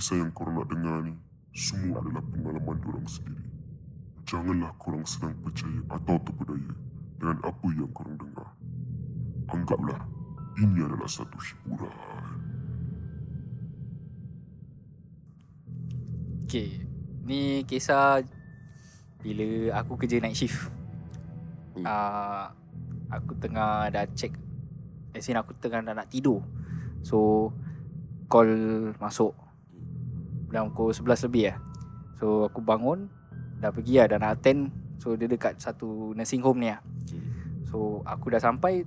Kisah-kisah yang korang nak dengar ni semua adalah pengalaman diorang sendiri. Janganlah korang senang percaya atau terpedaya dengan apa yang korang dengar. Anggaplah ini adalah satu hiburan. Okay Ni kisah Bila aku kerja night shift Hmm. uh, Aku tengah dah check As in aku tengah dah nak tidur So Call masuk Dalam pukul 11 lebih lah. So aku bangun Dah pergi lah Dah nak attend. So dia dekat satu nursing home ni lah. So aku dah sampai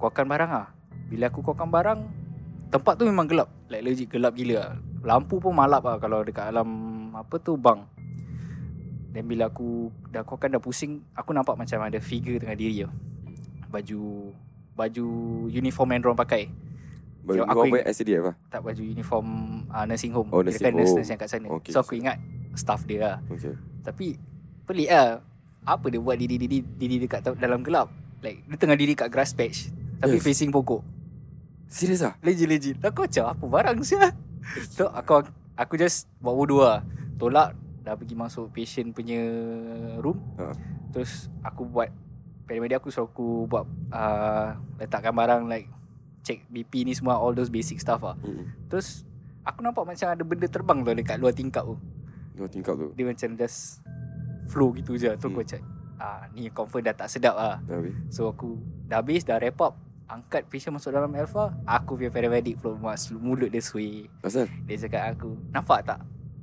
Kuakan barang lah. Bila aku kuakan barang Tempat tu memang gelap. Like legit gelap gila lah. Lampu pun malap lah Kalau dekat dalam Apa tu bang. Dan bila aku Dah kuakan dah pusing Aku nampak macam ada figure tengah diri tau Baju Baju uniform yang diorang pakai Baju So, aku apa? SDF lah Tak baju uniform uh, nursing home. Oh, nursing kan nurse, home. nurse yang kat sana. Okay, So aku ingat Staff dia lah. Okay. Tapi Pelik lah. Apa dia buat diri diri diri dekat dalam gelap? Like dia tengah diri kat grass patch Tapi Yes. facing pokok. Serius lah Legit legit Aku macam apa barang sih So aku Aku just Buat wudu lah. Tolak Dah pergi masuk patient punya room. Ha. Terus aku buat Paramedic aku suruh aku buat uh, Letakkan barang like Check BP ni semua All those basic stuff lah. Mm-mm. Terus Aku nampak macam ada benda terbang tu Dekat luar tingkap tu. Dua tingkap tu? Dia macam just Flow gitu je. Tu Hmm. aku macam ah, Ni confirm dah tak sedap habis? So aku Dah habis dah wrap up Angkat patient masuk dalam alpha Aku punya paramedic flow Mas mulut dia sway Asal Dia cakap aku Nampak tak?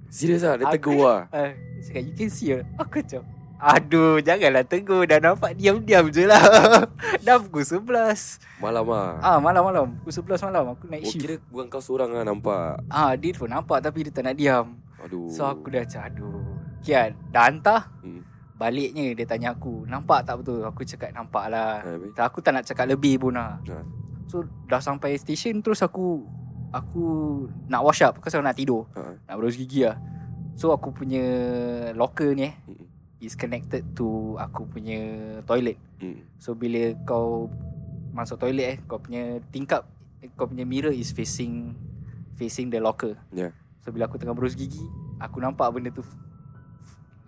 Serius lah Dia tegur lah uh, Dia cakap you can see her Aku macam Aduh Janganlah tegur. Dah nampak diam-diam je lah. Dah pukul 11 Malam lah Ah malam-malam Pukul 11 malam Aku naik Oh shift. kira bukan kau seorang lah nampak. Ah Dia pun nampak Tapi dia tak nak diam. Aduh. So aku dah macam Aduh. Kian Dah hantar? Hmm. Baliknya dia tanya aku Nampak tak betul? Aku cakap nampak lah. Habis? Tak, Aku tak nak cakap lebih pun lah. Ha. So dah sampai station Terus aku Aku Nak wash up Because aku nak tidur. Ha. Nak berus gigi lah. So aku punya Locker ni eh Mm-mm. Is connected to Aku punya Toilet. Hmm. So bila kau Masuk toilet eh Kau punya tingkap Kau punya mirror is facing Facing the locker. Ya. So bila aku tengah berus gigi Aku nampak benda tu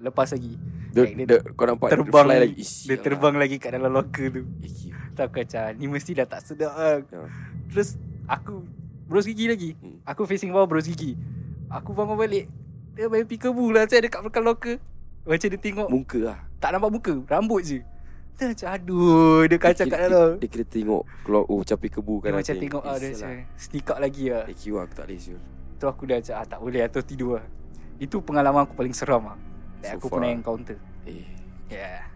Lepas lagi. Dia, Like dia dia, Kau nampak terbang Dia fly lagi. Ish, Dia sial terbang lagi kat dalam locker tu. Lah. Eh. Tak aku macam Ni mesti dah tak sedap lah Ya. Terus Aku Berus gigi lagi. Hmm. Aku facing bawah berus gigi. Aku bangun balik Dia main peekaboo lah Saya dekat belakang locker Macam dia tengok Muka lah. Tak nampak muka Rambut je. Dia macam aduh Dia kacau kat Dia- dalam. Dia kira tengok Keluar Oh macam kebu Dia kan macam tengok ah, Dia macam lah. Sneak out lagi lah. Eh kira aku tak boleh siul. Tu aku dah macam ah, Tak boleh Atau tidur lah. Itu pengalaman aku paling seram lah. That So aku far. pernah encounter. Eh. Yeah